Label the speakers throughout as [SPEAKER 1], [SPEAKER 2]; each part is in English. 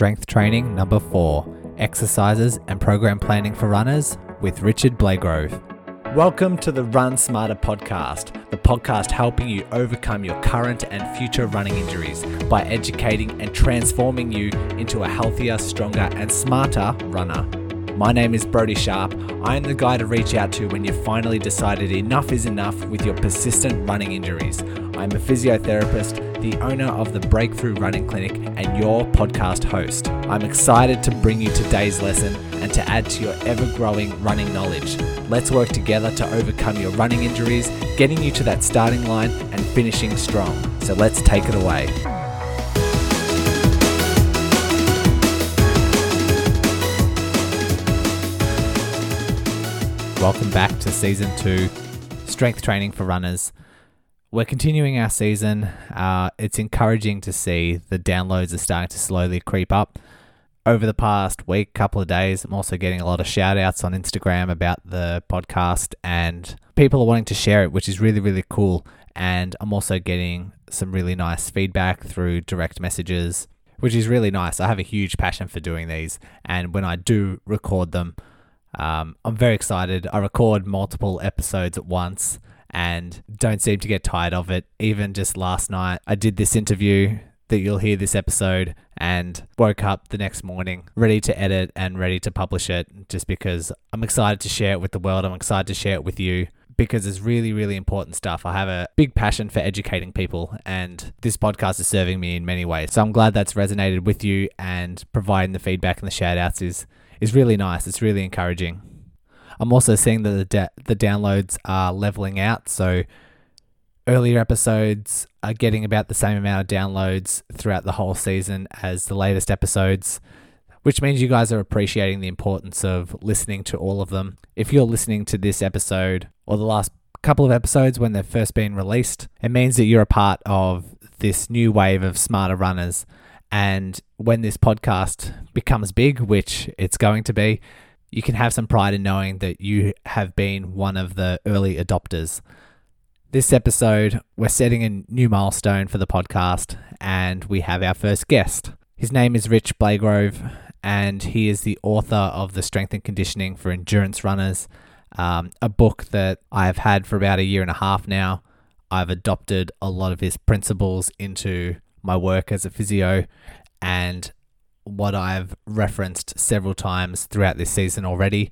[SPEAKER 1] Strength Training Number 4 Exercises and Program Planning for Runners with Richard Blagrove. Welcome to the Run Smarter podcast, the podcast helping you overcome your current and future running injuries by educating and transforming you into a healthier, stronger, and smarter runner. My name is Brodie Sharp. I am the guy to reach out to when you've finally decided enough is enough with your persistent running injuries. I'm a physiotherapist, the owner of the Breakthrough Running Clinic, and your podcast host. I'm excited to bring you today's lesson and to add to your ever growing running knowledge. Let's work together to overcome your running injuries, getting you to that starting line and finishing strong. So let's take it away. Welcome back to season two Strength Training for Runners. We're continuing our season. Uh, it's encouraging to see the downloads are starting to slowly creep up. Over the past week, couple of days, I'm also getting a lot of shout outs on Instagram about the podcast, and people are wanting to share it, which is really, really cool. And I'm also getting some really nice feedback through direct messages, which is really nice. I have a huge passion for doing these, and when I do record them, um, I'm very excited. I record multiple episodes at once and don't seem to get tired of it. Even just last night, I did this interview that you'll hear this episode and woke up the next morning ready to edit and ready to publish it just because I'm excited to share it with the world. I'm excited to share it with you because it's really, really important stuff. I have a big passion for educating people, and this podcast is serving me in many ways. So I'm glad that's resonated with you, and providing the feedback and the shout outs is is really nice. It's really encouraging. I'm also seeing that the the downloads are leveling out. So earlier episodes are getting about the same amount of downloads throughout the whole season as the latest episodes, which means you guys are appreciating the importance of listening to all of them. If you're listening to this episode or the last couple of episodes when they've first been released, it means that you're a part of this new wave of smarter runners and when this podcast becomes big, which it's going to be, you can have some pride in knowing that you have been one of the early adopters. This episode, we're setting a new milestone for the podcast, and we have our first guest. His name is Rich Blagrove, and he is the author of The Strength and Conditioning for Endurance Runners, um, a book that I've had for about a year and a half now. I've adopted a lot of his principles into my work as a physio and what I've referenced several times throughout this season already.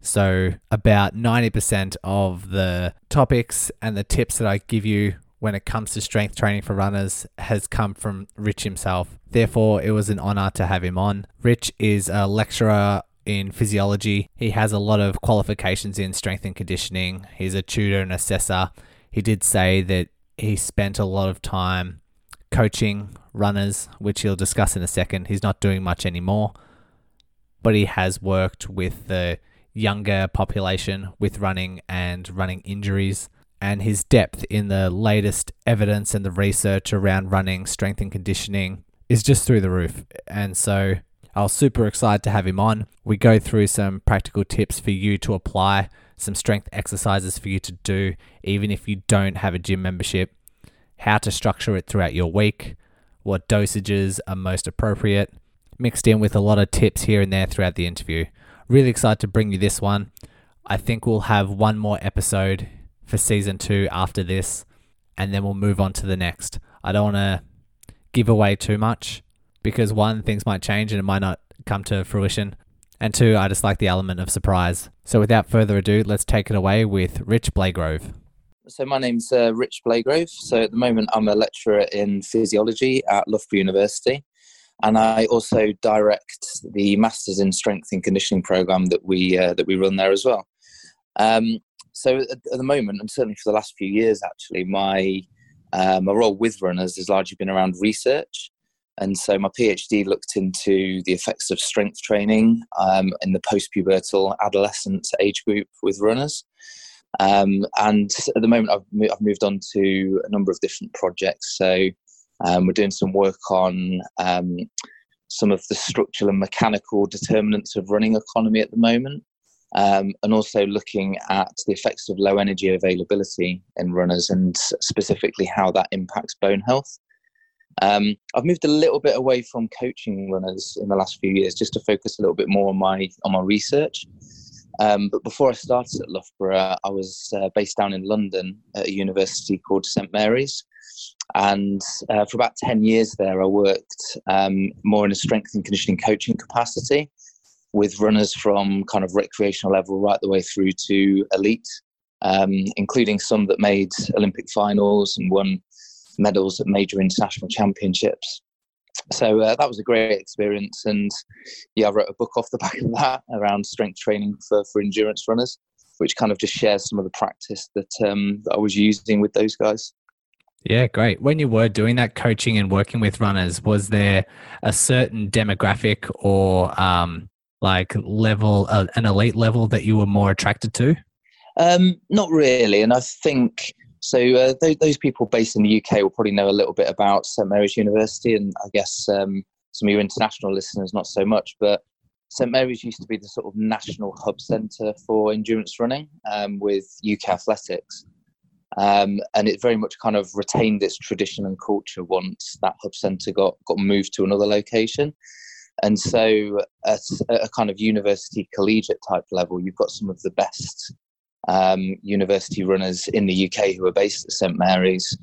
[SPEAKER 1] So, about 90% of the topics and the tips that I give you when it comes to strength training for runners has come from Rich himself. Therefore, it was an honor to have him on. Rich is a lecturer in physiology. He has a lot of qualifications in strength and conditioning. He's a tutor and assessor. He did say that he spent a lot of time coaching runners, which he'll discuss in a second. He's not doing much anymore, but he has worked with the younger population with running and running injuries. And his depth in the latest evidence and the research around running, strength, and conditioning is just through the roof. And so I was super excited to have him on. We go through some practical tips for you to apply, some strength exercises for you to do, even if you don't have a gym membership how to structure it throughout your week, what dosages are most appropriate, mixed in with a lot of tips here and there throughout the interview. Really excited to bring you this one. I think we'll have one more episode for season two after this, and then we'll move on to the next. I don't want to give away too much because one, things might change and it might not come to fruition. And two, I just like the element of surprise. So without further ado, let's take it away with Rich Blagrove.
[SPEAKER 2] So my name's uh, Rich Blagrove. So at the moment, I'm a lecturer in physiology at Loughborough University, and I also direct the Masters in Strength and Conditioning program that we uh, that we run there as well. Um, so at, at, the moment, and certainly for the last few years, actually, my uh, my role with runners has largely been around research. And so my PhD looked into the effects of strength training um, in the post-pubertal adolescent age group with runners. Um, and at the moment, I've, I've moved on to a number of different projects. So um, we're doing some work on um, some of the structural and mechanical determinants of running economy at the moment. Um, and also looking at the effects of low energy availability in runners and specifically how that impacts bone health. Um, I've moved a little bit away from coaching runners in the last few years, just to focus a little bit more on my on my research. Um, but before I started at Loughborough, I was uh, based down in London at a university called St Mary's, and uh, for about ten years there, I worked um, more in a strength and conditioning coaching capacity with runners from kind of recreational level right the way through to elite, um, including some that made Olympic finals and won medals at major international championships. So uh, that was a great experience, and yeah, I wrote a book off the back of that around strength training for for endurance runners, which kind of just shares some of the practice that um, that I was using with those guys.
[SPEAKER 1] Yeah, great. When you were doing that coaching and working with runners, was there a certain demographic or um, like level, uh, an elite level that you were more attracted to?
[SPEAKER 2] Um, not really, and I think so. Uh, those, those, people based in the UK will probably know a little bit about St Mary's University, and I guess um, some of your international listeners not so much. But St Mary's used to be the sort of national hub centre for endurance running um, with UK athletics. Um, and it very much kind of retained its tradition and culture once that hub centre got, got moved to another location. And so, at a kind of university collegiate type level, you've got some of the best um, university runners in the UK who are based at St Mary's.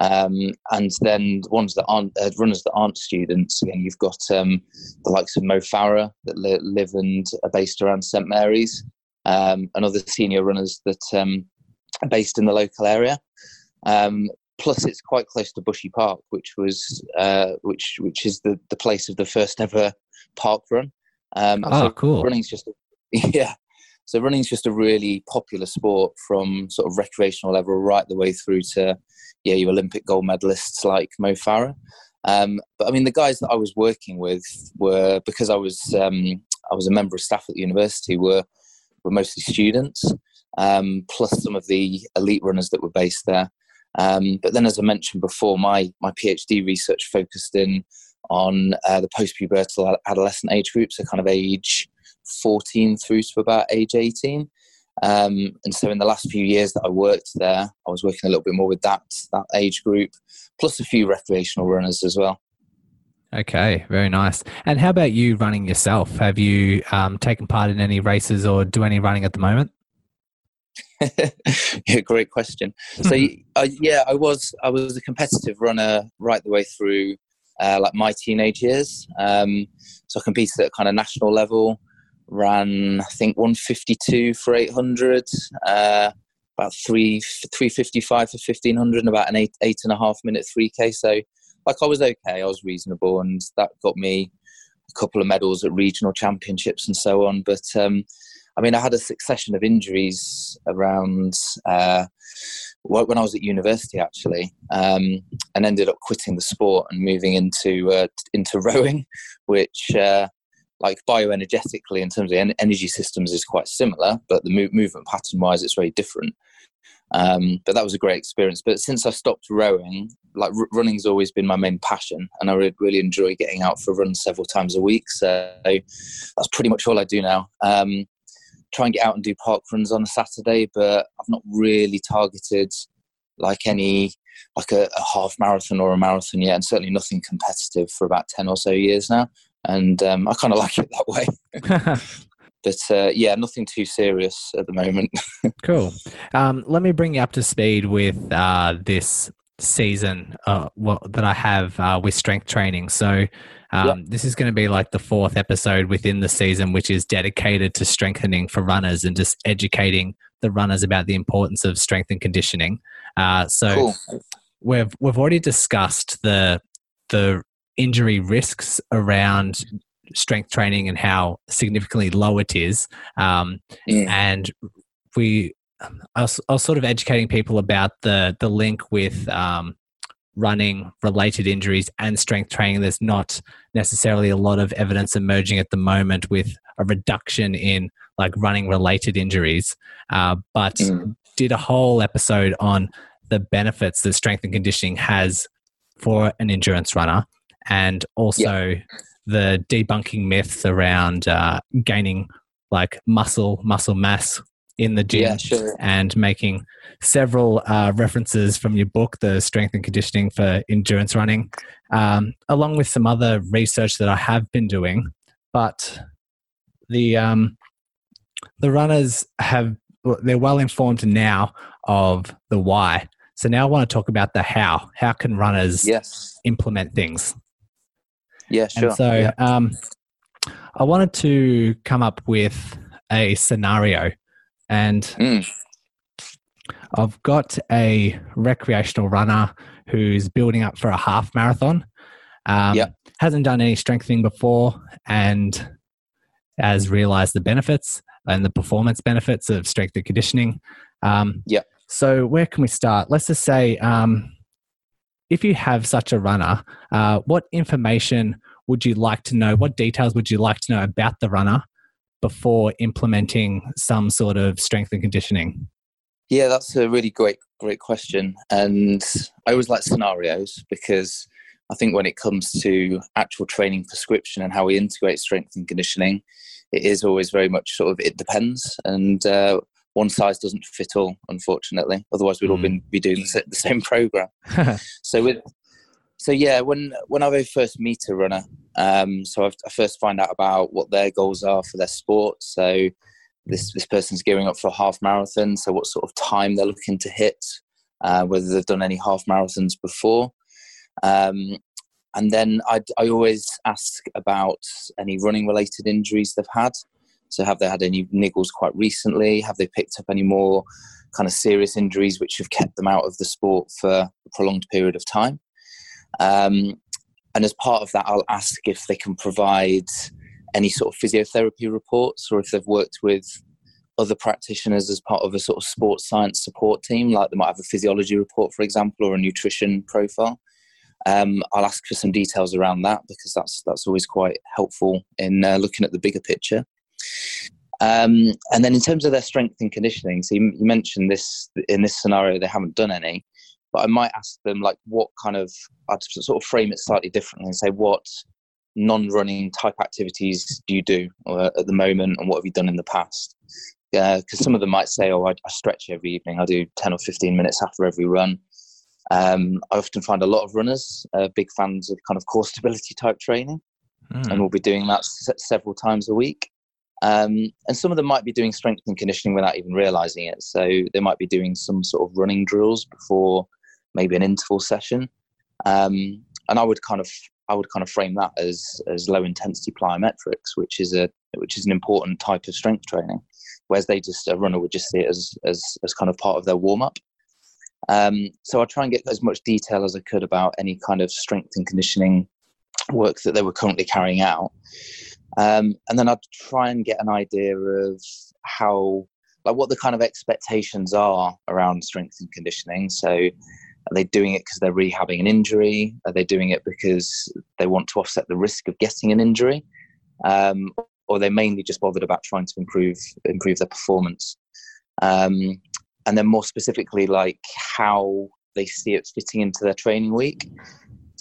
[SPEAKER 2] Um, and then ones that aren't uh, runners that aren't students, again, you've got um, the likes of Mo Farah that li- live and are based around St Mary's, um, and other senior runners that um, are based in the local area. Um, plus it's quite close to Bushy Park, which was uh, which which is the, the place of the first ever park run.
[SPEAKER 1] Um, oh, so cool!
[SPEAKER 2] Running's just yeah. So running's just a really popular sport from sort of recreational level right the way through to yeah your Olympic gold medalists like Mo Farah. Um, but I mean the guys that I was working with were because I was um, I was a member of staff at the university were were mostly students. Um, plus some of the elite runners that were based there. Um, but then, as I mentioned before, my my PhD research focused in on uh, the post-pubertal adolescent age group, so kind of age 14 through to about age 18. Um, and so, in the last few years that I worked there, I was working a little bit more with that that age group, plus a few recreational runners as well.
[SPEAKER 1] Okay, very nice. And how about you running yourself? Have you um, taken part in any races or do any running at the moment?
[SPEAKER 2] yeah, great question. So uh, yeah, I was I was a competitive runner right the way through uh, like my teenage years. Um, so I competed at kind of national level. Ran I think 152 for 800, uh, about three 355 for 1500, and about an eight eight and a half minute 3k. So like I was okay, I was reasonable, and that got me a couple of medals at regional championships and so on. But um, I mean, I had a succession of injuries around uh, when I was at university, actually, um, and ended up quitting the sport and moving into uh, into rowing, which, uh, like bioenergetically, in terms of en- energy systems, is quite similar, but the mo- movement pattern wise, it's very different. Um, but that was a great experience. But since I stopped rowing, like r- running's always been my main passion, and I really, really enjoy getting out for runs several times a week. So that's pretty much all I do now. Um, try and get out and do park runs on a Saturday, but I've not really targeted like any like a, a, half marathon or a marathon yet, and certainly nothing competitive for about ten or so years now. And um, I kind of like it that way. but uh, yeah, nothing too serious at the moment.
[SPEAKER 1] cool. Um, let me bring you up to speed with uh, this season uh, well, that I have uh, with strength training. So um, yep. This is going to be like the fourth episode within the season, which is dedicated to strengthening for runners and just educating the runners about the importance of strength and conditioning. Uh, so cool. we've we've already discussed the the injury risks around strength training and how significantly low it is, um, yeah. and we. I was, I was, sort of educating people about the the link with um, running related injuries and strength training. There's not necessarily a lot of evidence emerging at the moment with a reduction in like running related injuries, uh, but mm. did a whole episode on the benefits that strength and conditioning has for an endurance runner and also yeah. the debunking myths around uh, gaining like muscle muscle mass in the gym
[SPEAKER 2] Yeah, sure.
[SPEAKER 1] and making several uh, references from your book, The Strength and Conditioning for Endurance Running, um, along with some other research that I have been doing. But the um, the runners have they're well informed now of the why. So now I want to talk about the how. How can runners
[SPEAKER 2] Yes.
[SPEAKER 1] implement things?
[SPEAKER 2] Yeah, sure.
[SPEAKER 1] And so
[SPEAKER 2] yeah.
[SPEAKER 1] um, I wanted to come up with a scenario, and
[SPEAKER 2] Mm.
[SPEAKER 1] I've got a recreational runner who's building up for a half marathon. Um,
[SPEAKER 2] Yep.
[SPEAKER 1] Hasn't done any strengthening before and has realized the benefits and the performance benefits of strength and conditioning. Um,
[SPEAKER 2] Yep.
[SPEAKER 1] So, where can we start? Let's just say um, if you have such a runner, uh, what information would you like to know? What details would you like to know about the runner before implementing some sort of strength and conditioning?
[SPEAKER 2] Yeah, that's a really great, great question. And I always like scenarios because I think when it comes to actual training prescription and how we integrate strength and conditioning, it is always very much sort of it depends. And uh, one size doesn't fit all, unfortunately. Otherwise, we'd all
[SPEAKER 1] Mm.
[SPEAKER 2] been, be doing the, the same program. So with so yeah, when when I very first meet a runner, um, so I've, I first find out about what their goals are for their sport. So this this person's gearing up for a half marathon. So what sort of time they're looking to hit, uh, whether they've done any half marathons before, um, and then I I always ask about any running related injuries they've had. So have they had any niggles quite recently? Have they picked up any more kind of serious injuries which have kept them out of the sport for a prolonged period of time? Um, and as part of that, I'll ask if they can provide any sort of physiotherapy reports or if they've worked with other practitioners as part of a sort of sports science support team, like they might have a physiology report, for example, or a nutrition profile. Um, I'll ask for some details around that because that's that's always quite helpful in uh, looking at the bigger picture. Um, and then in terms of their strength and conditioning, so you, you mentioned this in this scenario they haven't done any but I might ask them like what kind of I'd sort of frame it slightly differently and say what non-running type activities do you do uh, at the moment and what have you done in the past? Because some of them might say oh I, I, stretch every evening I do 10 or 15 minutes after every run. Um, I often find a lot of runners uh, big fans of kind of core stability type training.
[SPEAKER 1] Mm.
[SPEAKER 2] and we'll be doing that s- several times a week um, and some of them might be doing strength and conditioning without even realizing it so they might be doing some sort of running drills before maybe an interval session. Um, and I would kind of I would kind of frame that as as low intensity plyometrics, which is a which is an important type of strength training. Whereas they just a runner would just see it as as as kind of part of their warm up. Um, so I try and get as much detail as I could about any kind of strength and conditioning work that they were currently carrying out, um, and then I'd try and get an idea of how like what the kind of expectations are around strength and conditioning. So are they doing it because they're rehabbing an injury? Are they doing it because they want to offset the risk of getting an injury? Um, or they're mainly just bothered about trying to improve improve their performance? Um, and then more specifically, like how they see it fitting into their training week.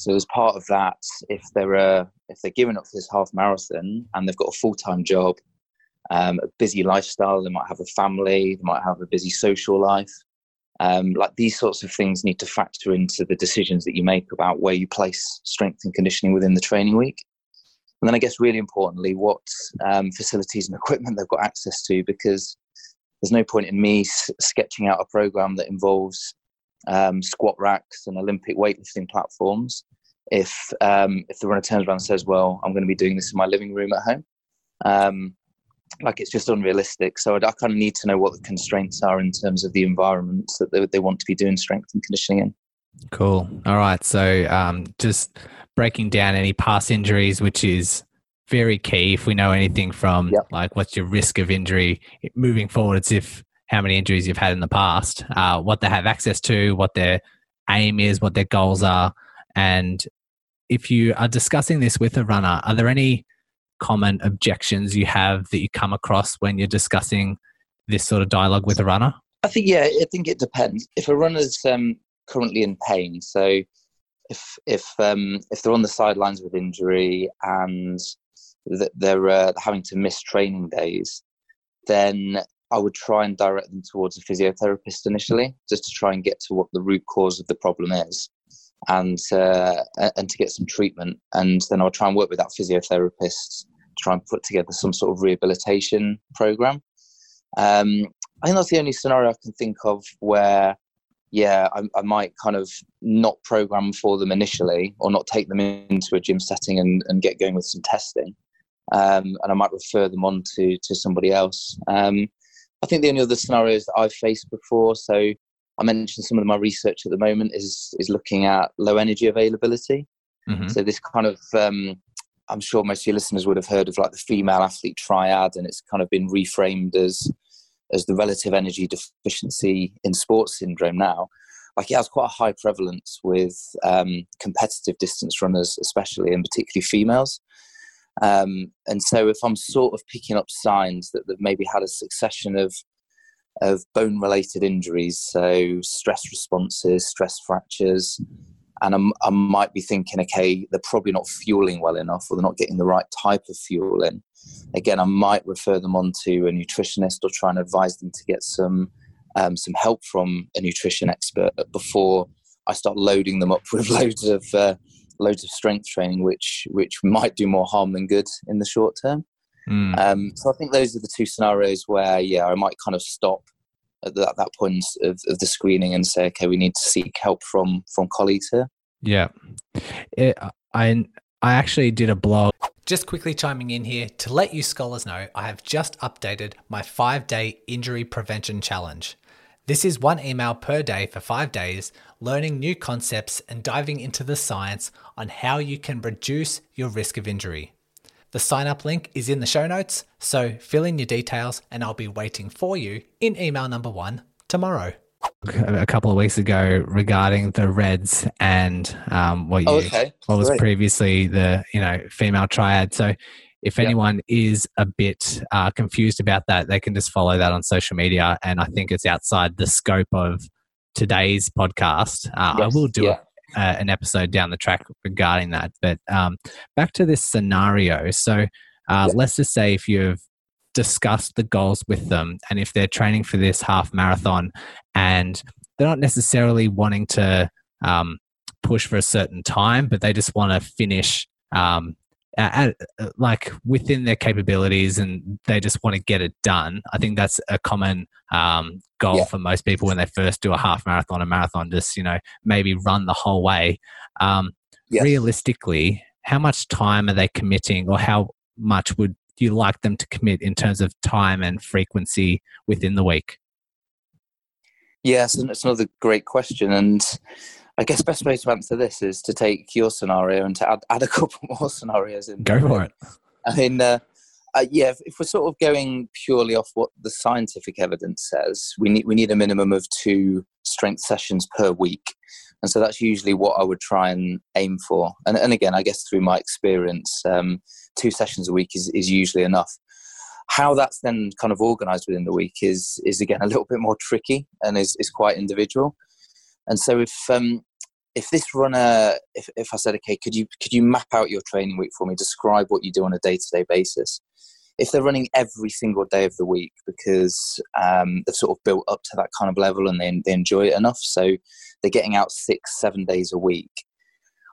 [SPEAKER 2] So as part of that, if they're uh, if they're giving up for this half marathon and they've got a full time job, um, a busy lifestyle, they might have a family, they might have a busy social life. Um, like these sorts of things need to factor into the decisions that you make about where you place strength and conditioning within the training week. And then I guess really importantly, what um, facilities and equipment they've got access to, because there's no point in me s- sketching out a program that involves um, squat racks and Olympic weightlifting platforms if um, if the runner turns around and says, "Well, I'm going to be doing this in my living room at home." Um, like it's just unrealistic. So I, I kind of need to know what the constraints are in terms of the environments that they, they want to be doing strength and conditioning in.
[SPEAKER 1] Cool. All right. So um, just breaking down any past injuries, which is very key. If we know anything from
[SPEAKER 2] Yep.
[SPEAKER 1] like what's your risk of injury moving forward, it's if how many injuries you've had in the past, uh, what they have access to, what their aim is, what their goals are, and if you are discussing this with a runner, are there any common objections you have that you come across when you're discussing this sort of dialogue with a runner?
[SPEAKER 2] I think yeah, I think it depends. If a runner's um, currently in pain, so if if um, if they're on the sidelines with injury and th- they're uh, having to miss training days, then I would try and direct them towards a physiotherapist initially, just to try and get to what the root cause of the problem is, and uh, and to get some treatment. And then I'll try and work with that physiotherapist to try and put together some sort of rehabilitation program. Um, I think that's the only scenario I can think of where, yeah, I, I, might kind of not program for them initially or not take them into a gym setting and, and get going with some testing. Um, and I might refer them on to, to somebody else. Um, I think the only other scenarios that I've faced before, so I mentioned some of my research at the moment is is looking at low energy availability. Mm-hmm. So this kind of um, I'm sure most of your listeners would have heard of like the female athlete triad, and it's kind of been reframed as as the relative energy deficiency in sports syndrome now. Like it has quite a high prevalence with um, competitive distance runners, especially and particularly females. Um, and so, if I'm sort of picking up signs that they've maybe had a succession of of bone related injuries, so stress responses, stress fractures, and I'm, i might be thinking, okay, they're probably not fueling well enough, or they're not getting the right type of fuel in. Again, I might refer them on to a nutritionist or try and advise them to get some um, some help from a nutrition expert before I start loading them up with loads of uh, loads of strength training, which which might do more harm than good in the short term. Mm. Um, so I think those are the two scenarios where yeah, I might kind of stop at that, that point of, of the screening and say, okay, we need to seek help from from colleagues here.
[SPEAKER 1] Yeah, it, I I actually did a blog. Just quickly chiming in here to let you scholars know, I have just updated my five day injury prevention challenge. This is one email per day for five days, learning new concepts and diving into the science on how you can reduce your risk of injury. The sign up link is in the show notes, so fill in your details and I'll be waiting for you in email number one tomorrow. A couple of weeks ago, regarding the RED-S and um, what you oh, okay. what was Great. previously the you know female triad. So if anyone is a bit uh, confused about that, they can just follow that on social media. And I think it's outside the scope of today's podcast. Uh, yes. I will do yeah. Uh, an episode down the track regarding that. But um, back to this scenario. So uh, let's just say if you've discussed the goals with them and if they're training for this half marathon and they're not necessarily wanting to um, push for a certain time, but they just want to finish um, uh, like within their capabilities and they just want to get it done. I think that's a common um, goal yeah. for most people when they first do a half marathon, a marathon, just, you know, maybe run the whole way. Um, yes. Realistically, how much time are they committing or how much would you like them to commit in terms of time and frequency within the week?
[SPEAKER 2] Yes, and it's another great question. And I guess best way to answer this is to take your scenario and to add, add a couple more scenarios in.
[SPEAKER 1] Go for it.
[SPEAKER 2] I mean, uh, uh, yeah, if, if, we're sort of going purely off what the scientific evidence says, we need we need a minimum of two strength sessions per week, and so that's usually what I would try and aim for. And, and again, I guess through my experience, um, two sessions a week is, is usually enough. How that's then kind of organised within the week is is again a little bit more tricky and is, is quite individual. And so if um, if this runner, if, if I said, okay, could you could you map out your training week for me? Describe what you do on a day to day basis. If they're running every single day of the week because um, they've sort of built up to that kind of level and they, they enjoy it enough, so they're getting out six, seven days a week,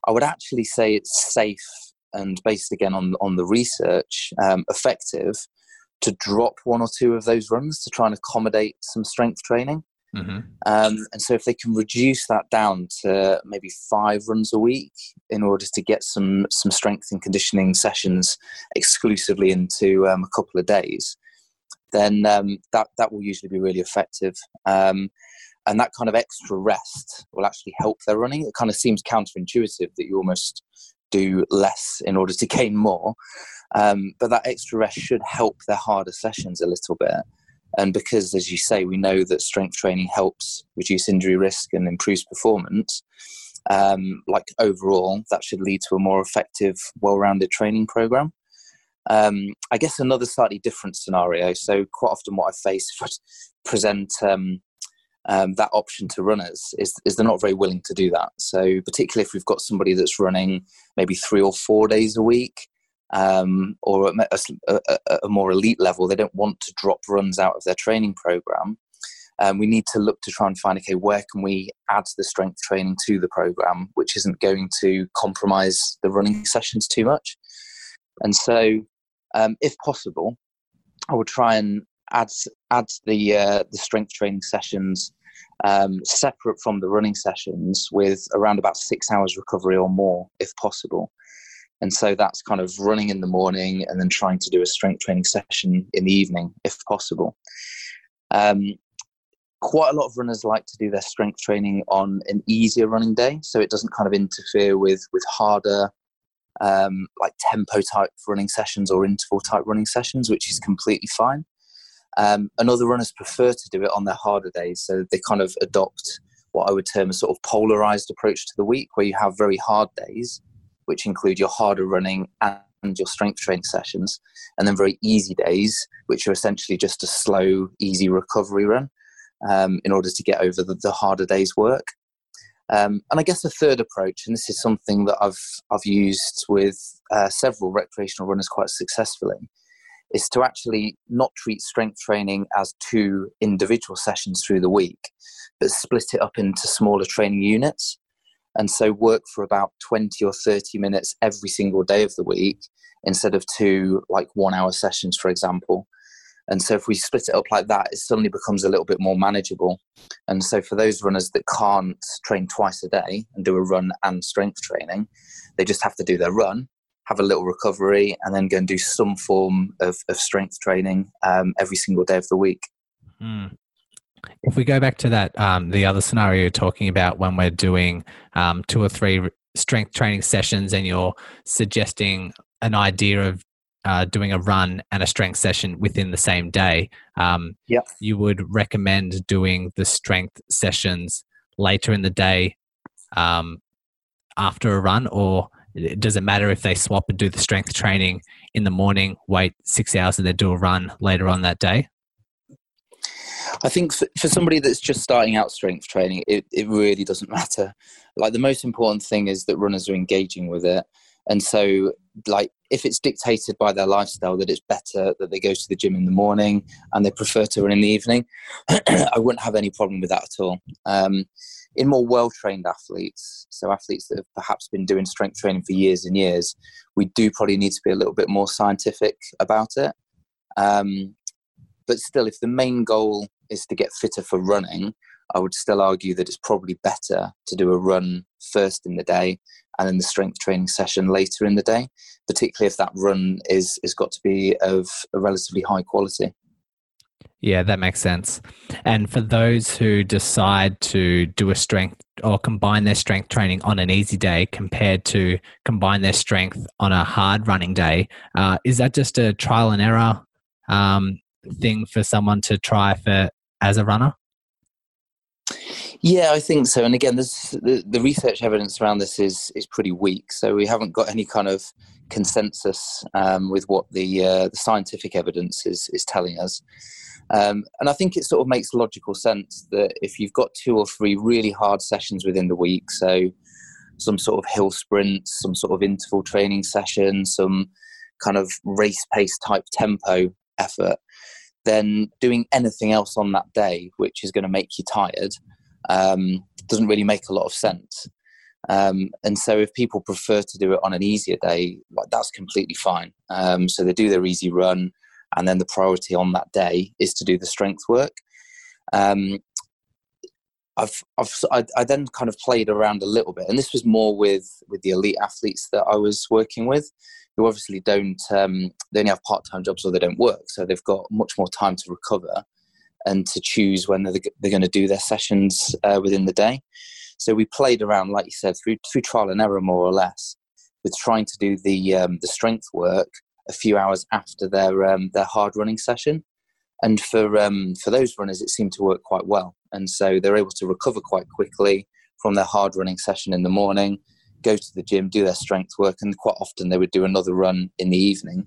[SPEAKER 2] I would actually say it's safe and based again on on the research, um, effective to drop one or two of those runs to try and accommodate some strength training. Mm-hmm. Um, and so, if they can reduce that down to maybe five runs a week in order to get some some strength and conditioning sessions exclusively into um, a couple of days, then um, that that will usually be really effective. Um, and that kind of extra rest will actually help their running. It kind of seems counterintuitive that you almost do less in order to gain more, um, but that extra rest should help their harder sessions a little bit. And because, as you say, we know that strength training helps reduce injury risk and improves performance, um, like overall, that should lead to a more effective, well rounded training program. Um, I guess another slightly different scenario. So, quite often, what I face if I present um, um, that option to runners is, is they're not very willing to do that. So, particularly if we've got somebody that's running maybe three or four days a week, um, or at a, a, a, more elite level, they don't want to drop runs out of their training program. Um, we need to look to try and find okay, where can we add the strength training to the program, which isn't going to compromise the running sessions too much. And so, um, if possible, I would try and add add the uh, the strength training sessions um, separate from the running sessions with around about six hours recovery or more, if possible. And so that's kind of running in the morning and then trying to do a strength training session in the evening, if possible. Um, quite a lot of runners like to do their strength training on an easier running day, so it doesn't kind of interfere with with harder, um, like tempo type running sessions or interval type running sessions, which is completely fine. Um, and other runners prefer to do it on their harder days, so they kind of adopt what I would term a sort of polarized approach to the week, where you have very hard days, which include your harder running and your strength training sessions, and then very easy days, which are essentially just a slow, easy recovery run um, in order to get over the, the harder days' work. Um, and I guess the third approach, and this is something that I've I've used with uh, several recreational runners quite successfully, is to actually not treat strength training as two individual sessions through the week, but split it up into smaller training units. And so work for about 20 or 30 minutes every single day of the week instead of two, like one hour sessions, for example. And so if we split it up like that, it suddenly becomes a little bit more manageable. And so for those runners that can't train twice a day and do a run and strength training, they just have to do their run have a little recovery, and then go and do some form of, of strength training um, every single day of the week.
[SPEAKER 1] Mm. If we go back to that, um, the other scenario you're talking about when we're doing um, two or three strength training sessions, and you're suggesting an idea of uh, doing a run and a strength session within the same day, um,
[SPEAKER 2] yep.
[SPEAKER 1] you would recommend doing the strength sessions later in the day um, after a run, or does it matter if they swap and do the strength training in the morning, wait six hours, and then do a run later on that day?
[SPEAKER 2] I think for, somebody that's just starting out strength training, it, it really doesn't matter. Like the most important thing is that runners are engaging with it. And so, like, if it's dictated by their lifestyle that it's better that they go to the gym in the morning and they prefer to run in the evening, I wouldn't have any problem with that at all. Um, in more well trained athletes, so athletes that have perhaps been doing strength training for years and years, we do probably need to be a little bit more scientific about it. Um, but still, if the main goal is to get fitter for running, I would still argue that it's probably better to do a run first in the day and then the strength training session later in the day, particularly if that run is is got to be of a relatively high quality.
[SPEAKER 1] Yeah, that makes sense. And for those who decide to do a strength or combine their strength training on an easy day compared to combine their strength on a hard running day, uh, is that just a trial and error um, thing for someone to try for as a runner?
[SPEAKER 2] Yeah, I think so. And again, this, the, the research evidence around this is is pretty weak. So we haven't got any kind of consensus um, with what the, uh, the scientific evidence is is telling us. Um, and I think it sort of makes logical sense that if you've got two or three really hard sessions within the week, so some sort of hill sprints, some sort of interval training session, some kind of race pace type tempo effort, then doing anything else on that day, which is going to make you tired, um, doesn't really make a lot of sense. Um, and so, if people prefer to do it on an easier day, like that's completely fine. Um, so they do their easy run, and then the priority on that day is to do the strength work. Um, I've, I've I, I, then kind of played around a little bit, and this was more with with the elite athletes that I was working with, who obviously don't um, they only have part time jobs or they don't work, so they've got much more time to recover and to choose when they're, they're going to do their sessions uh, within the day. So we played around, like you said, through through trial and error, more or less, with trying to do the um, the strength work a few hours after their um, their hard running session. And for um, for those runners, it seemed to work quite well, and so they're able to recover quite quickly from their hard running session in the morning, go to the gym, do their strength work, and quite often they would do another run in the evening.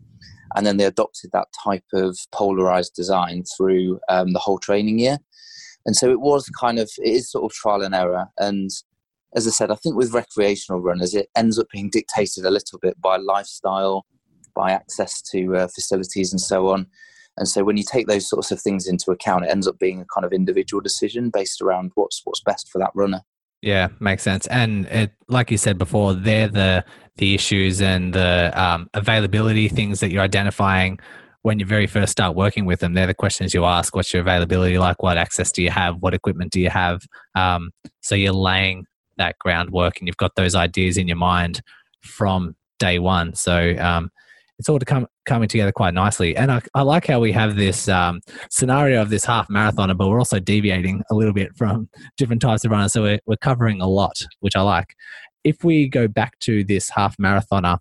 [SPEAKER 2] And then they adopted that type of polarized design through um, the whole training year. And so it was kind of it is sort of trial and error. And as I said, I think with recreational runners, it ends up being dictated a little bit by lifestyle by access to uh, facilities and so on. And so when you take those sorts of things into account, it ends up being a kind of individual decision based around what's what's best for that runner.
[SPEAKER 1] Yeah, makes sense. And it, like you said before, they're the the issues and the um, availability things that you're identifying when you very first start working with them. They're the questions you ask: What's your availability like? What access do you have? What equipment do you have? Um, so you're laying that groundwork, and you've got those ideas in your mind from day one. So um, it's all to come coming together quite nicely. And I, I like how we have this um, scenario of this half marathon, but we're also deviating a little bit from different types of runners. So we're, we're covering a lot, which I like. If we go back to this half marathoner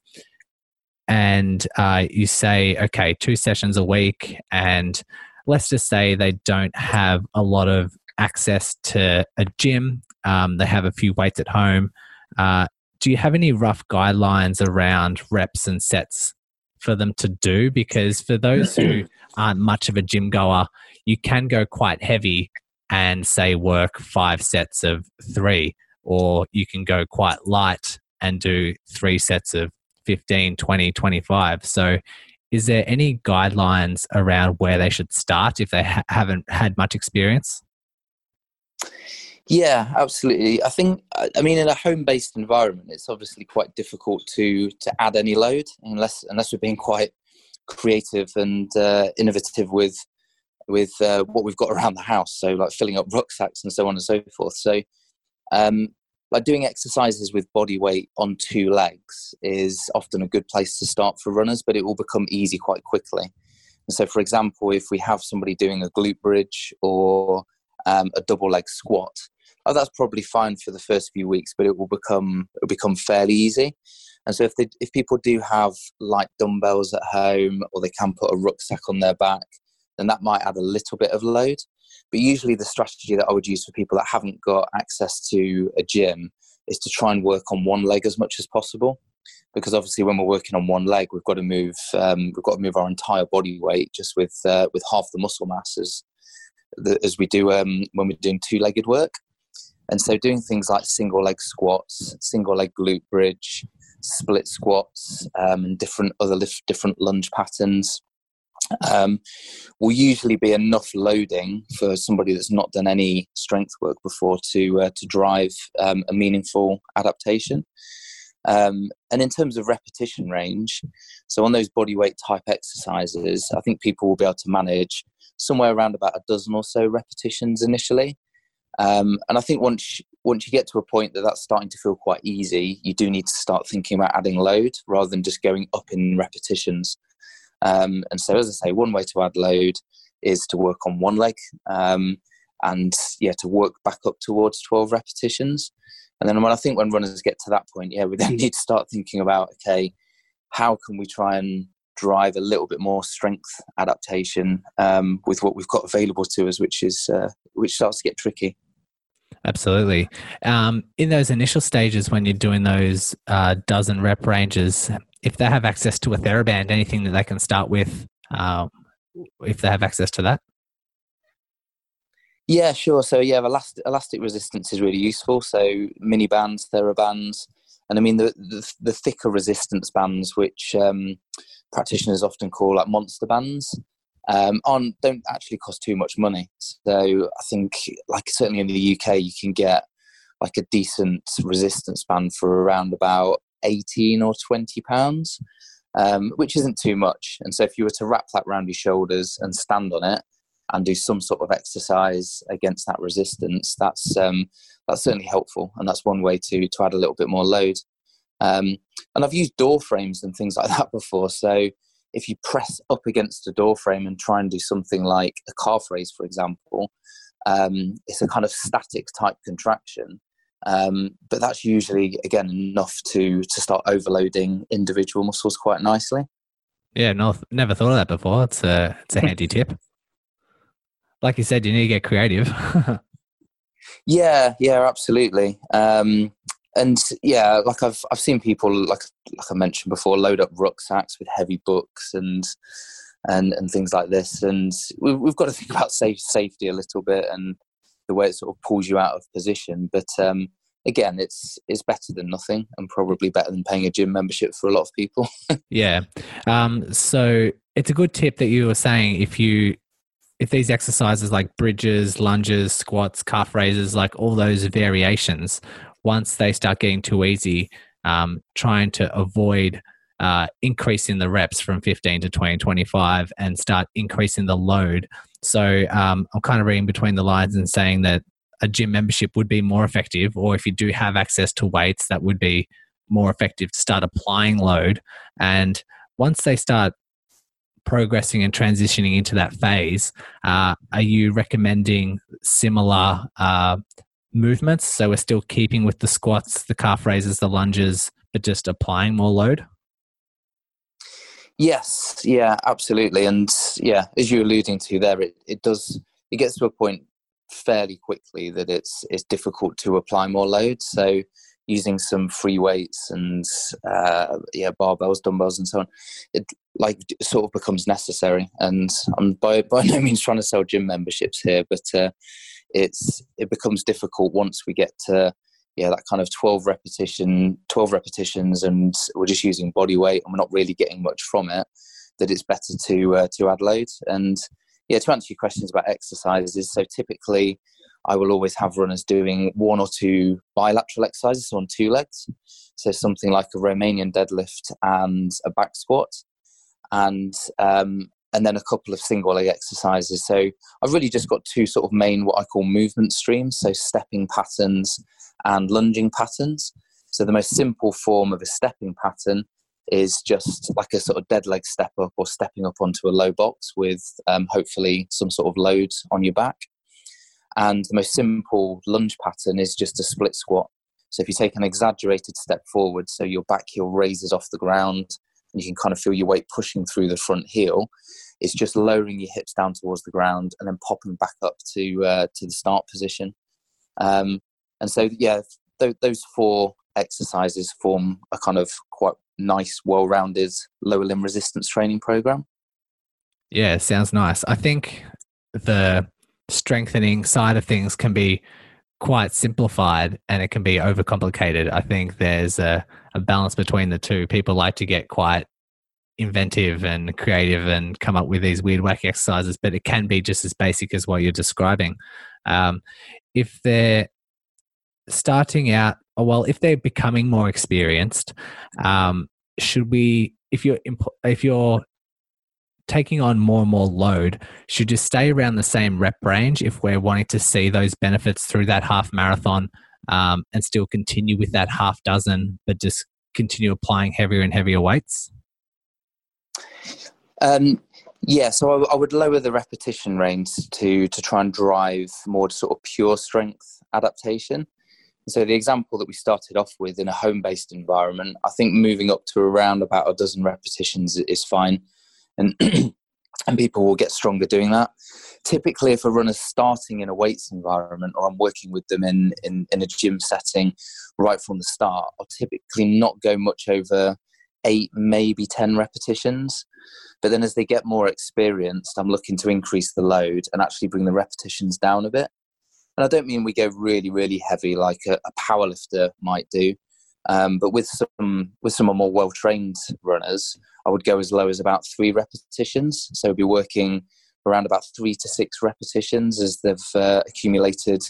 [SPEAKER 1] and uh, you say, okay, two sessions a week, and let's just say they don't have a lot of access to a gym, um, they have a few weights at home. Uh, do you have any rough guidelines around reps and sets for them to do because for those who mm-hmm. aren't much of a gym goer, you can go quite heavy and say work five sets of three, or you can go quite light and do three sets of 15, 20, 25. So, is there any guidelines around where they should start if they ha- haven't had much experience?
[SPEAKER 2] Yeah, absolutely. I think, I mean, in a home-based environment, it's obviously quite difficult to to add any load unless unless we're being quite creative and uh, innovative with with uh, what we've got around the house. So, like filling up rucksacks and so on and so forth. So, um, like doing exercises with body weight on two legs is often a good place to start for runners, but it will become easy quite quickly. And so, for example, if we have somebody doing a glute bridge or um, a double leg squat, oh, that's probably fine for the first few weeks, but it will become it will become fairly easy. And so if they, if people do have light dumbbells at home or they can put a rucksack on their back, then that might add a little bit of load. But usually the strategy that I would use for people that haven't got access to a gym is to try and work on one leg as much as possible. Because obviously, when we're working on one leg, we've got to move um, we've got to move our entire body weight just with uh, with half the muscle mass as, as we do um, when we're doing two legged work. And so doing things like single leg squats, single leg glute bridge, split squats, um, and different other lift, different lunge patterns um, will usually be enough loading for somebody that's not done any strength work before to uh, to drive um, a meaningful adaptation. Um, and in terms of repetition range, so on those body weight type exercises, I think people will be able to manage somewhere around about a dozen or so repetitions initially. Um, and I think once once you get to a point that that's starting to feel quite easy, you do need to start thinking about adding load rather than just going up in repetitions. Um, and so, as I say, one way to add load is to work on one leg, um, and yeah, to work back up towards twelve repetitions. And then when I think when runners get to that point, yeah, we then need to start thinking about okay, how can we try and drive a little bit more strength adaptation um, with what we've got available to us, which is uh, which starts to get tricky.
[SPEAKER 1] Absolutely. Um, in those initial stages, when you're doing those uh, dozen rep ranges, if they have access to a TheraBand, anything that they can start with, uh, if they have access to that.
[SPEAKER 2] Yeah, sure. So yeah, elastic, elastic resistance is really useful. So mini bands, TheraBands, and I mean the the, the thicker resistance bands, which um, practitioners often call like monster bands um, on don't actually cost too much money. So I think, like certainly in the UK, you can get like a decent resistance band for around about eighteen or twenty pounds, um, which isn't too much. And so if you were to wrap that around your shoulders and stand on it and do some sort of exercise against that resistance, that's um, that's certainly helpful, and that's one way to to add a little bit more load. Um, and I've used door frames and things like that before. So if you press up against a door frame and try and do something like a calf raise, for example, um, it's a kind of static type contraction. Um, but that's usually again enough to to start overloading individual muscles quite nicely.
[SPEAKER 1] Yeah, no, never thought of that before. It's a it's a handy tip. Like you said, you need to get creative.
[SPEAKER 2] yeah, yeah, absolutely. Um, and yeah, like I've I've seen people like like I mentioned before, load up rucksacks with heavy books and and and things like this. And we've, we've got to think about safe, safety a little bit and the way it sort of pulls you out of position. But um, again, it's it's better than nothing, and probably better than paying a gym membership for a lot of people.
[SPEAKER 1] yeah. Um, so it's a good tip that you were saying if you if these exercises like bridges, lunges, squats, calf raises, like all those variations, once they start getting too easy, um, trying to avoid uh, increasing the reps from 15 to 20, 25 and start increasing the load. So um, I'm kind of reading between the lines and saying that a gym membership would be more effective, or if you do have access to weights, that would be more effective to start applying load. And once they start progressing and transitioning into that phase, uh, are you recommending similar uh, movements? So we're still keeping with the squats, the calf raises, the lunges, but just applying more load?
[SPEAKER 2] Yes, yeah, absolutely. And yeah, as you're alluding to there, it, it does, it gets to a point fairly quickly that it's, it's difficult to apply more load. So using some free weights and uh, yeah barbells dumbbells and so on it like sort of becomes necessary and i'm by, by no means trying to sell gym memberships here but uh, it's it becomes difficult once we get to yeah that kind of 12 repetition 12 repetitions and we're just using body weight and we're not really getting much from it that it's better to uh, to add load and yeah to answer your questions about exercises so typically I will always have runners doing one or two bilateral exercises on two legs. So something like a Romanian deadlift and a back squat, and um, and then a couple of single leg exercises. So I've really just got two sort of main what I call movement streams. So stepping patterns and lunging patterns. So the most simple form of a stepping pattern is just like a sort of dead leg step up or stepping up onto a low box with um, hopefully some sort of load on your back. And the most simple lunge pattern is just a split squat. So if you take an exaggerated step forward, so your back heel raises off the ground, you can kind of feel your weight pushing through the front heel, it's just lowering your hips down towards the ground and then popping back up to uh, to the start position. Um, and so, yeah, th- those four exercises form a kind of quite nice, well-rounded lower limb resistance training program.
[SPEAKER 1] Yeah, sounds nice. I think the strengthening side of things can be quite simplified and it can be overcomplicated. I think there's a, a balance between the two. People like to get quite inventive and creative and come up with these weird wacky exercises, but it can be just as basic as what you're describing. Um, if they're starting out, well, if they're becoming more experienced, um, should we? If you're if you're taking on more and more load should just stay around the same rep range if we're wanting to see those benefits through that half marathon um, and still continue with that half dozen, but just continue applying heavier and heavier weights?
[SPEAKER 2] Um, yeah, so I, I, would lower the repetition range to to try and drive more sort of pure strength adaptation. So the example that we started off with in a home-based environment, I think moving up to around about a dozen repetitions is fine and and people will get stronger doing that. Typically, if a runner's starting in a weights environment or I'm working with them in, in, in a gym setting right from the start, I'll typically not go much over eight, maybe 10 repetitions. But then as they get more experienced, I'm looking to increase the load and actually bring the repetitions down a bit. And I don't mean we go really, really heavy like a, a powerlifter might do. Um, but with some with some more well trained runners, I would go as low as about three repetitions. So be working around about three to six repetitions as they've uh, accumulated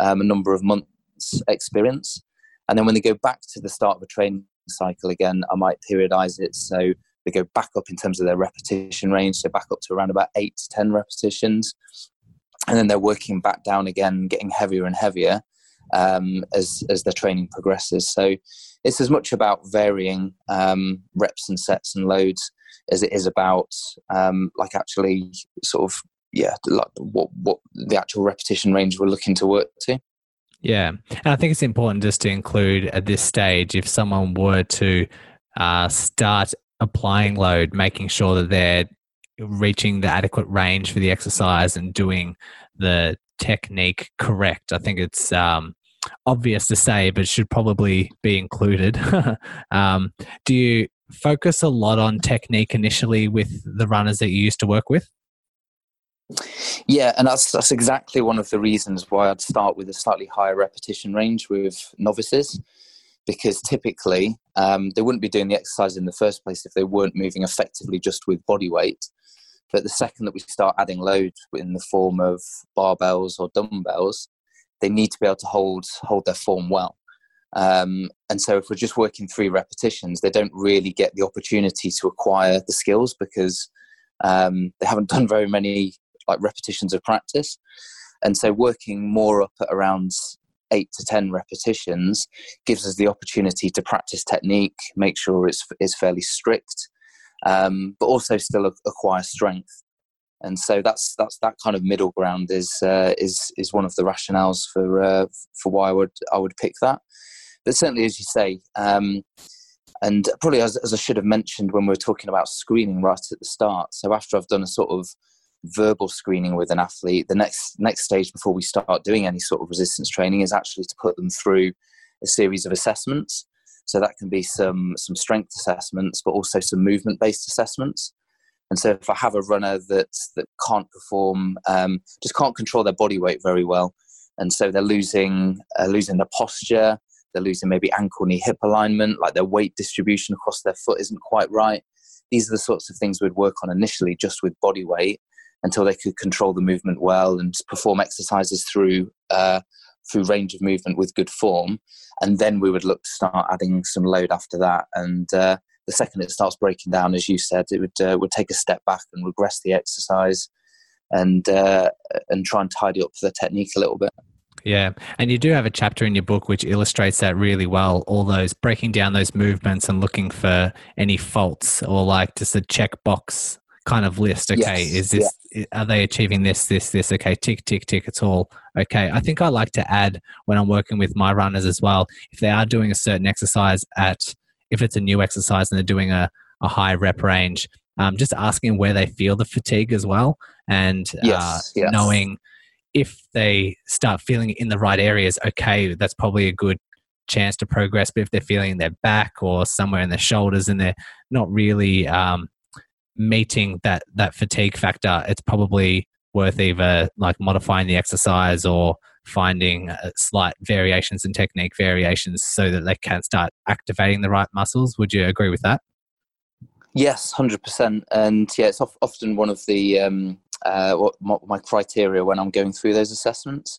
[SPEAKER 2] um, a number of months' experience. And then when they go back to the start of a training cycle again, I might periodize it so they go back up in terms of their repetition range, so back up to around about eight to ten repetitions. And then they're working back down again, getting heavier and heavier um, as as their training progresses. So it's as much about varying um, reps and sets and loads as it is about um, like actually sort of yeah like what what the actual repetition range we're looking to work to.
[SPEAKER 1] Yeah, and I think it's important just to include at this stage if someone were to uh, start applying load, making sure that they're reaching the adequate range for the exercise and doing the technique correct. I think it's um, obvious to say, but should probably be included. um, do you focus a lot on technique initially with the runners that you used to work with?
[SPEAKER 2] Yeah, and that's that's exactly one of the reasons why I'd start with a slightly higher repetition range with novices, because typically um, they wouldn't be doing the exercise in the first place if they weren't moving effectively just with body weight. But the second that we start adding load in the form of barbells or dumbbells, they need to be able to hold hold their form well. Um, and so, if we're just working three repetitions, they don't really get the opportunity to acquire the skills because um, they haven't done very many like repetitions of practice. And so, working more up at around eight to ten repetitions gives us the opportunity to practice technique, make sure it's it's fairly strict, um, but also still acquire strength. And so that's that's that kind of middle ground is uh, is is one of the rationales for uh, for why I would I would pick that. But certainly, as you say, um, and probably as, as I should have mentioned when we were talking about screening right at the start. So after I've done a sort of verbal screening with an athlete, the next next stage before we start doing any sort of resistance training is actually to put them through a series of assessments. So that can be some some strength assessments, but also some movement based assessments. And so if I have a runner that that can't perform, um, just can't control their body weight very well, and so they're losing uh, losing their posture, they're losing maybe ankle knee hip alignment, like their weight distribution across their foot isn't quite right. These are the sorts of things we'd work on initially just with body weight until they could control the movement well and perform exercises through uh, through range of movement with good form, and then we would look to start adding some load after that. And uh, the second it starts breaking down, as you said, it would uh, would take a step back and regress the exercise, and uh, and try and tidy up the technique a little bit.
[SPEAKER 1] Yeah. And you do have a chapter in your book which illustrates that really well. All those breaking down those movements and looking for any faults or like just a checkbox kind of list. Okay, yes, is this yeah. are they achieving this, this, this? Okay, tick, tick, tick. It's all okay. I think I like to add when I'm working with my runners as well, if they are doing a certain exercise at if it's a new exercise and they're doing a, a high rep range, um, just asking where they feel the fatigue as well and yes, uh, yes. knowing if they start feeling it in the right areas, okay, that's probably a good chance to progress. But if they're feeling their back or somewhere in their shoulders and they're not really um, meeting that that fatigue factor, it's probably worth either like modifying the exercise or finding uh, slight variations in technique variations so that they can start activating the right muscles. Would you agree with that?
[SPEAKER 2] Yes, hundred percent. And yeah, it's often one of the um, uh, my, my, criteria when I'm going through those assessments.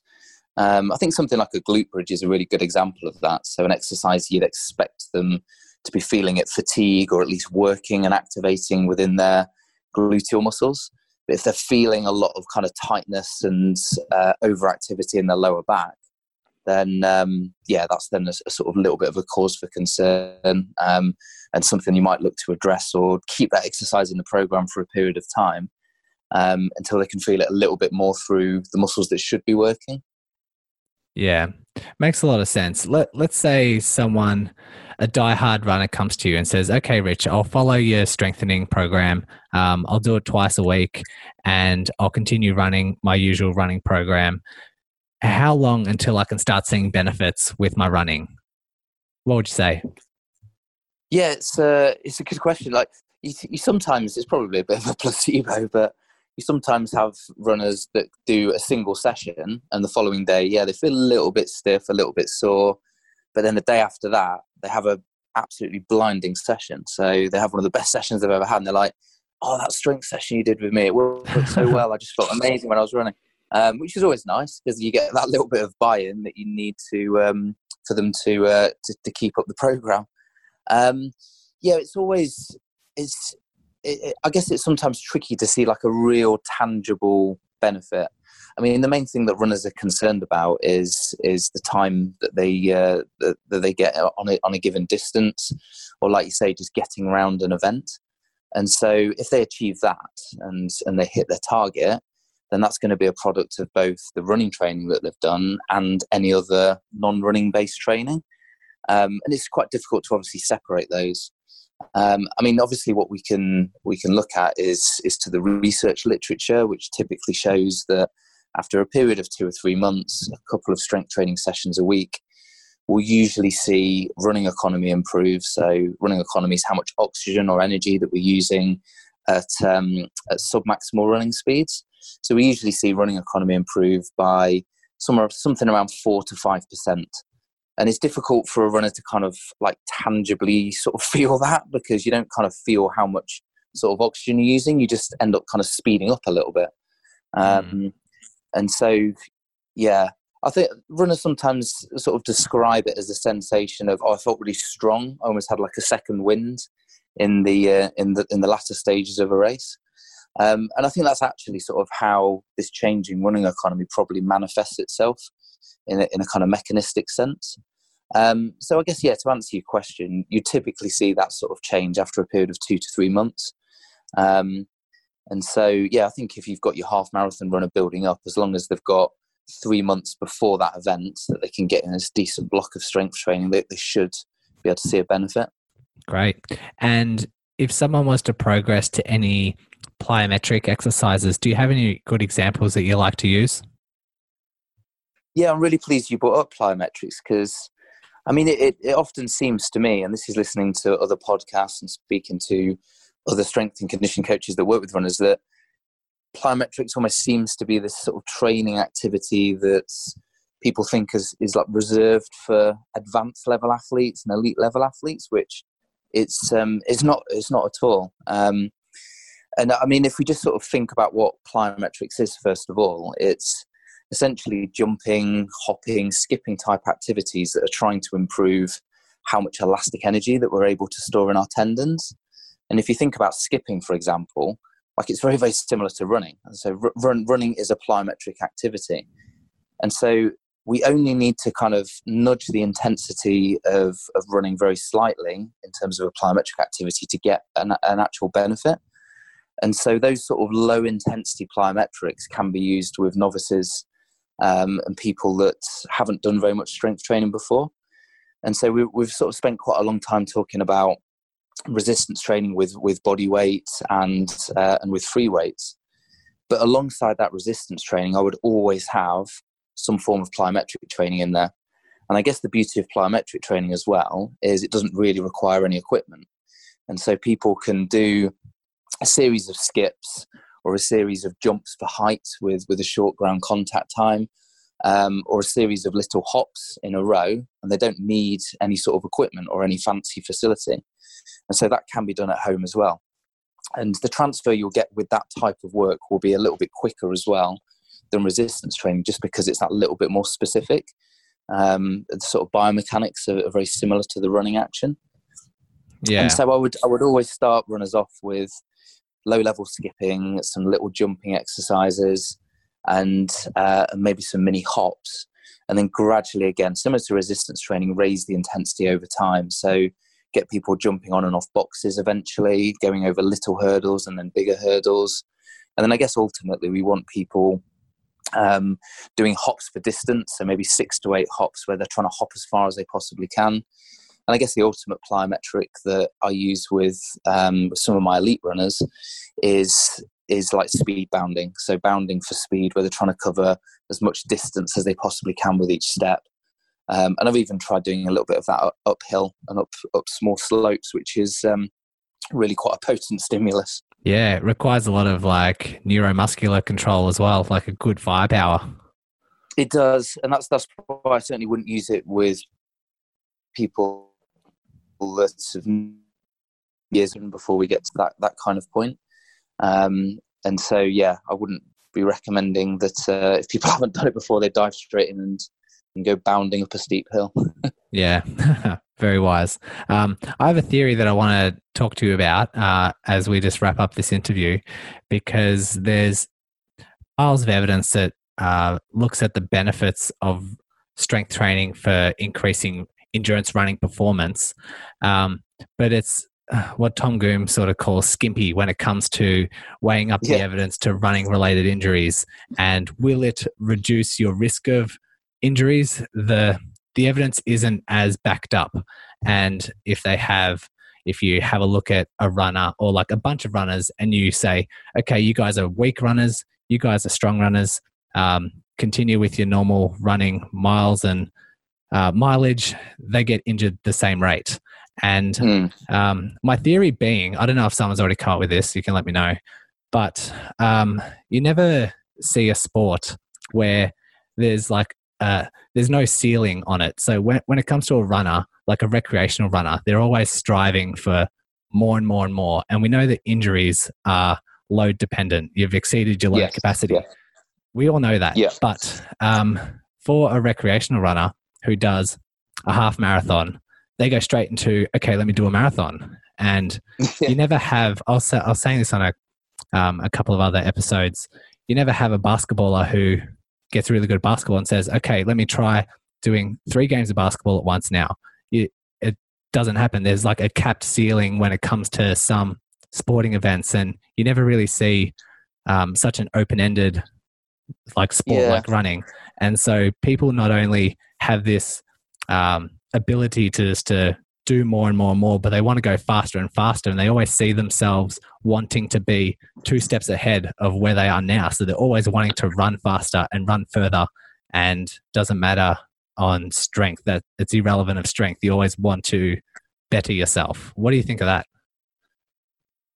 [SPEAKER 2] Um, I think something like a glute bridge is a really good example of that. So an exercise you'd expect them to be feeling it fatigue or at least working and activating within their gluteal muscles. But if they're feeling a lot of kind of tightness and uh, overactivity in their lower back, then um, yeah, that's then a, a, sort of little bit of a cause for concern um, and something you might look to address or keep that exercise in the program for a period of time um, until they can feel it a little bit more through the muscles that should be working.
[SPEAKER 1] Yeah, makes a lot of sense. Let Let's say someone, a die-hard runner, comes to you and says, "Okay, Rich, I'll follow your strengthening program. Um, I'll do it twice a week, and I'll continue running my usual running program. How long until I can start seeing benefits with my running?" What would you say?
[SPEAKER 2] Yeah, it's a it's a good question. Like you, you sometimes it's probably a bit of a placebo, but you sometimes have runners that do a single session and the following day, yeah, they feel a little bit stiff, a little bit sore, but then the day after that, they have a absolutely blinding session. So they have one of the best sessions they've ever had, and they're like, "Oh, that strength session you did with me, it worked so well. I just felt amazing when I was running." Um, which is always nice because you get that little bit of buy-in that you need to um, for them to, uh, to, to keep up the program. Um, yeah, it's always it's it, I guess it's sometimes tricky to see like a real tangible benefit. I mean, the main thing that runners are concerned about is is the time that they uh, that, that, they get on a, on a given distance, or like you say, just getting around an event. And so, if they achieve that and and they hit their target, then that's going to be a product of both the running training that they've done and any other non-running based training. Um, and it's quite difficult to obviously separate those. Um, I mean, obviously, what we can we can look at is is to the research literature, which typically shows that after a period of two or three months, a couple of strength training sessions a week, we'll usually see running economy improve. So, running economy is how much oxygen or energy that we're using at, um, at submaximal running speeds. So we usually see running economy improve by somewhere something around four to five percent. And it's difficult for a runner to kind of like tangibly sort of feel that because you don't kind of feel how much sort of oxygen you're using. You just end up kind of speeding up a little bit. Um, mm. And so, yeah, I think runners sometimes sort of describe it as a sensation of, oh, I felt really strong. I almost had like a second wind in the uh, in the in the latter stages of a race. Um, and I think that's actually sort of how this changing running economy probably manifests itself in a, in a kind of mechanistic sense. Um, so I guess yeah, to answer your question, you typically see that sort of change after a period of two to three months. Um, and so yeah, I think if you've got your half marathon runner building up, as long as they've got three months before that event that they can get in a decent block of strength training, they, they should be able to see a benefit.
[SPEAKER 1] Great. And if someone was to progress to any plyometric exercises, do you have any good examples that you like to use?
[SPEAKER 2] Yeah, I'm really pleased you brought up plyometrics because, I mean, it, it often seems to me, and this is listening to other podcasts and speaking to other strength and conditioning coaches that work with runners, that plyometrics almost seems to be this sort of training activity that people think is, is like reserved for advanced level athletes and elite level athletes, which it's um, it's not it's not at all. Um, and I mean, if we just sort of think about what plyometrics is, first of all, it's essentially jumping, hopping, skipping type activities that are trying to improve how much elastic energy that we're able to store in our tendons. And if you think about skipping, for example, like it's very, very similar to running. And so run, running is a plyometric activity. And so we only need to kind of nudge the intensity of, of running very slightly in terms of a plyometric activity to get an, an actual benefit. And so those sort of low intensity plyometrics can be used with novices um, and people that haven't done very much strength training before. And so we, we've sort of spent quite a long time talking about resistance training with, with body weight and, uh, and with free weights. But alongside that resistance training, I would always have some form of plyometric training in there. And I guess the beauty of plyometric training as well is it doesn't really require any equipment. And so people can do a series of skips or a series of jumps for height with, with a short ground contact time um, or a series of little hops in a row. And they don't need any sort of equipment or any fancy facility. And so that can be done at home as well. And the transfer you'll get with that type of work will be a little bit quicker as well than resistance training just because it's that little bit more specific. Um, the sort of biomechanics are, are very similar to the running action. Yeah. And so I would I would always start runners off with low level skipping, some little jumping exercises, and uh, maybe some mini hops, and then gradually again, similar to resistance training, raise the intensity over time. So get people jumping on and off boxes eventually, going over little hurdles and then bigger hurdles. And then I guess ultimately we want people um, doing hops for distance, so maybe six to eight hops where they're trying to hop as far as they possibly can. And I guess the ultimate plyometric that I use with, um, with some of my elite runners is is like speed bounding. So bounding for speed, where they're trying to cover as much distance as they possibly can with each step. Um, and I've even tried doing a little bit of that uphill and up up small slopes, which is um, really quite a potent stimulus.
[SPEAKER 1] Yeah, it requires a lot of like neuromuscular control as well, like a good firepower.
[SPEAKER 2] It does, and that's that's why I certainly wouldn't use it with people that have years before we get to that that kind of point. Um, and so, yeah, I wouldn't be recommending that uh, if people haven't done it before, they dive straight in and and go bounding up a steep hill.
[SPEAKER 1] yeah, very wise. Um, I have a theory that I want to talk to you about uh, as we just wrap up this interview, because there's piles of evidence that uh, looks at the benefits of strength training for increasing endurance running performance, um, but it's uh, what Tom Goom sort of calls skimpy when it comes to weighing up yeah. the evidence to running related injuries. And will it reduce your risk of injuries, the the evidence isn't as backed up. And if they have, if you have a look at a runner or like a bunch of runners, and you say, okay, you guys are weak runners, you guys are strong runners, um, continue with your normal running miles and uh, mileage, they get injured the same rate. And mm. um, my theory being, I don't know if someone's already come up with this, you can let me know, but um, you never see a sport where there's like uh, there's no ceiling on it. So when when it comes to a runner, like a recreational runner, they're always striving for more and more and more. And we know that injuries are load dependent. You've exceeded your load
[SPEAKER 2] Yes,
[SPEAKER 1] capacity.
[SPEAKER 2] yeah.
[SPEAKER 1] We all know that.
[SPEAKER 2] Yeah.
[SPEAKER 1] But um, for a recreational runner who does a half marathon, they go straight into okay, let me do a marathon. And you never have. I was, I was saying this on a um, a couple of other episodes. You never have a basketballer who gets really good at basketball and says, "Okay, let me try doing three games of basketball at once." Now, you, it doesn't happen. There's like a capped ceiling when it comes to some sporting events, and you never really see um, such an open-ended like sport
[SPEAKER 2] Yeah.
[SPEAKER 1] like running. And so people not only have this um, ability to just to do more and more and more, but they want to go faster and faster, and they always see themselves wanting to be two steps ahead of where they are now. So they're always wanting to run faster and run further, and doesn't matter on strength that it's irrelevant of strength. You always want to better yourself. What do you think of that?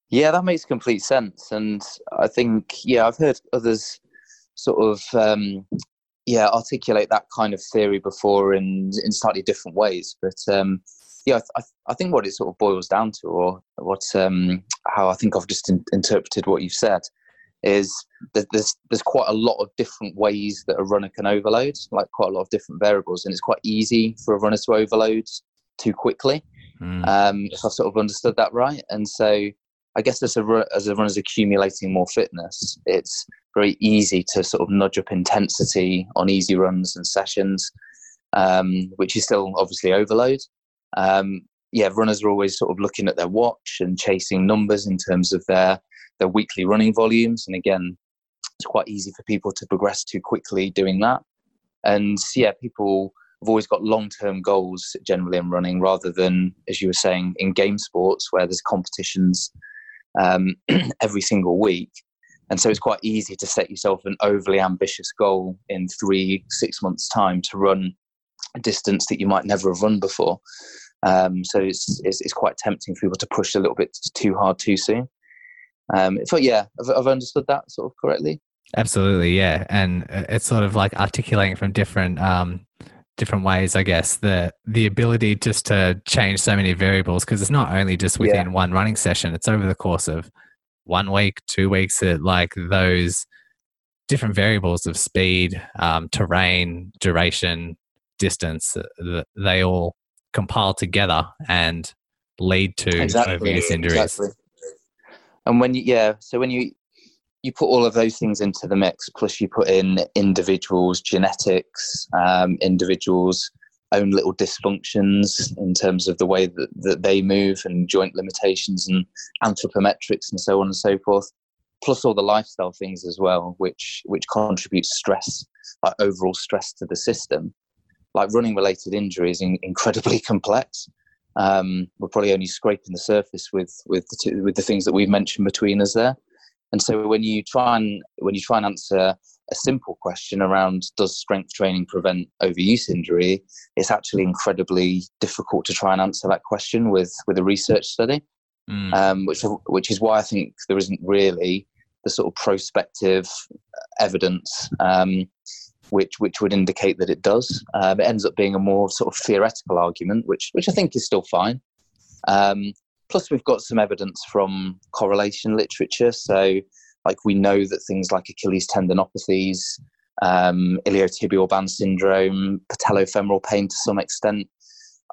[SPEAKER 2] Yeah, that makes complete sense, and I think yeah, I've heard others sort of um, yeah articulate that kind of theory before in in slightly different ways. But um, yeah, I, th- I, think what it sort of boils down to, or what um, how I think I've just in- interpreted what you've said, is that there's there's quite a lot of different ways that a runner can overload, like quite a lot of different variables, and it's quite easy for a runner to overload too quickly
[SPEAKER 1] Mm.
[SPEAKER 2] um, if I've sort of understood that right. And so I guess as a, as a runner's accumulating more fitness, it's very easy to sort of nudge up intensity on easy runs and sessions, um, which is still obviously overload. Um, yeah, runners are always sort of looking at their watch and chasing numbers in terms of their their weekly running volumes. And again, it's quite easy for people to progress too quickly doing that. And yeah, people have always got long term goals generally in running rather than, as you were saying, in game sports where there's competitions um, every single week. And so it's quite easy to set yourself an overly ambitious goal in three, six months' time to run a distance that you might never have run before. Um, so it's, it's, it's quite tempting for people to push a little bit too hard too soon. Um, so yeah, I've, I've understood that sort of correctly.
[SPEAKER 1] Absolutely, yeah, and uh, it's sort of like articulating from different um, different ways, I guess. The the ability just to change so many variables because it's not only just within one running session; it's over the course of one week, two weeks. that like those different variables of speed, um, terrain, duration, distance. uh, They all compile together and lead to obvious injuries.
[SPEAKER 2] Exactly. And when you yeah, so when you you put all of those things into the mix, plus you put in individuals' genetics, um, individuals' own little dysfunctions in terms of the way that, that they move and joint limitations and anthropometrics and so on and so forth, plus all the lifestyle things as well, which which contributes stress, like overall stress to the system. Like running related injuries, in, incredibly complex um, we're probably only scraping the surface with with the, two, with the things that we've mentioned between us there. And so when you try and when you try and answer a simple question around does strength training prevent overuse injury, it's actually incredibly difficult to try and answer that question with with a research study,
[SPEAKER 1] Mm.
[SPEAKER 2] um, which which is why I think there isn't really the sort of prospective evidence um, which which would indicate that it does. Um, it ends up being a more sort of theoretical argument, which which I think is still fine. Um, plus, we've got some evidence from correlation literature. So, like we know that things like Achilles tendinopathies, um, iliotibial band syndrome, patellofemoral pain to some extent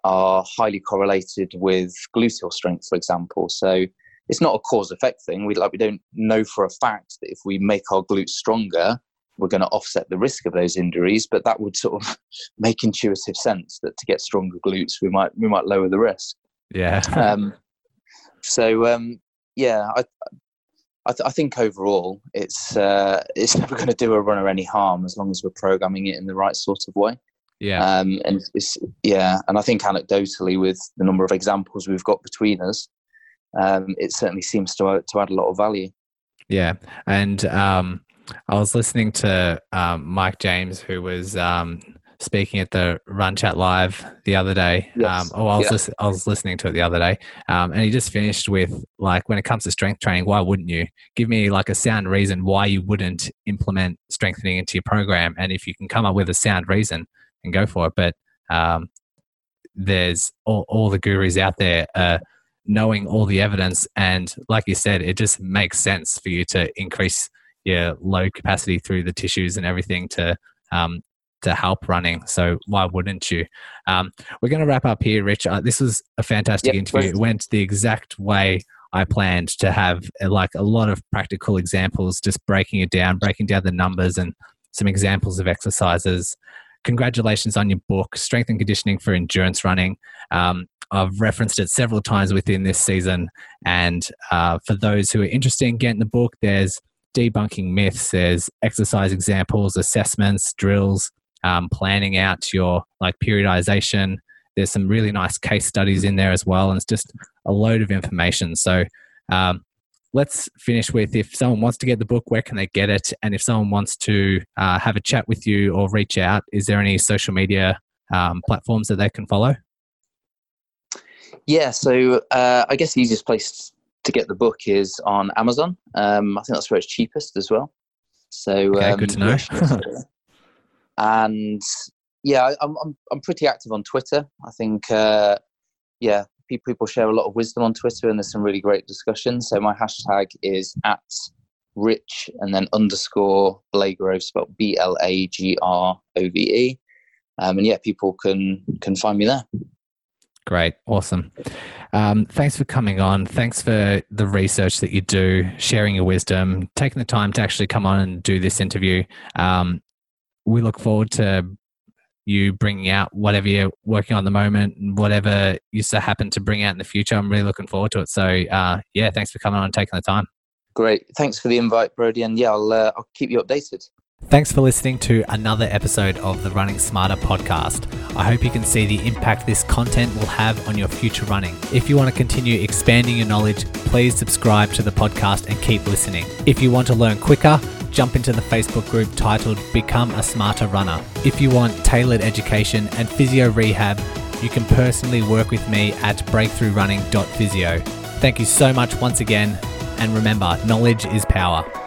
[SPEAKER 2] are highly correlated with gluteal strength, for example. So it's not a cause effect thing. We like we don't know for a fact that if we make our glutes stronger, we're going to offset the risk of those injuries. But that would sort of make intuitive sense that to get stronger glutes, we might we might lower the risk.
[SPEAKER 1] Yeah.
[SPEAKER 2] Um, so um, yeah, I I, th- I think overall it's uh, it's never going to do a runner any harm as long as we're programming it in the right sort of way.
[SPEAKER 1] yeah.
[SPEAKER 2] Um, and it's, yeah, and I think anecdotally, with the number of examples we've got between us, um, it certainly seems to to add a lot of value.
[SPEAKER 1] Yeah, and um, I was listening to um, Mike James, who was um, speaking at the Run Chat Live the other day.
[SPEAKER 2] Yes.
[SPEAKER 1] Um, oh, I was
[SPEAKER 2] Yeah.
[SPEAKER 1] lis- I was listening to it the other day, um, and he just finished with like, when it comes to strength training, why wouldn't you give me like a sound reason why you wouldn't implement strengthening into your program? And if you can come up with a sound reason, and go for it. But um, there's all, all the gurus out there. Uh, knowing all the evidence and like you said it just makes sense for you to increase your load capacity through the tissues and everything to um, to help running so why wouldn't you? Um, we're going to wrap up here rich. Uh, this was a fantastic
[SPEAKER 2] Yep,
[SPEAKER 1] interview. it went the exact way i planned to have uh, like a lot of practical examples just breaking it down breaking down the numbers and some examples of exercises. Congratulations on your book strength and conditioning for endurance running. Um, I've referenced it several times within this season. And uh, for those who are interested in getting the book, there's debunking myths, there's exercise examples, assessments, drills, um, planning out your like periodization. There's some really nice case studies in there as well, and it's just a load of information. So um, let's finish with if someone wants to get the book, where can they get it? And if someone wants to uh, have a chat with you or reach out, is there any social media um, platforms that they can follow?
[SPEAKER 2] Yeah, so uh, I guess the easiest place to get the book is on Amazon. Um, I think that's where it's cheapest as well. So
[SPEAKER 1] Okay,
[SPEAKER 2] um,
[SPEAKER 1] good to know.
[SPEAKER 2] and yeah, I'm, I'm I'm pretty active on Twitter. I think uh, yeah, pe- people share a lot of wisdom on Twitter, and there's some really great discussions. So my hashtag is at rich and then underscore Blagrove, spelled B L A G R O V E. Um, and yeah, people can can find me there.
[SPEAKER 1] Great, awesome. Um, thanks for coming on. Thanks for the research that you do, sharing your wisdom, taking the time to actually come on and do this interview. Um, we look forward to you bringing out whatever you're working on at the moment, and whatever you so happen to bring out in the future. I'm really looking forward to it. So, uh, yeah, thanks for coming on and taking the time.
[SPEAKER 2] Great. Thanks for the invite, Brodie. And yeah, I'll, uh, I'll keep you updated.
[SPEAKER 1] Thanks for listening to another episode of the Running Smarter podcast. I hope you can see the impact this content will have on your future running. If you want to continue expanding your knowledge, please subscribe to the podcast and keep listening. If you want to learn quicker, jump into the Facebook group titled Become a Smarter Runner. If you want tailored education and physio rehab, you can personally work with me at breakthroughrunning.physio. Thank you so much once again, and remember, knowledge is power.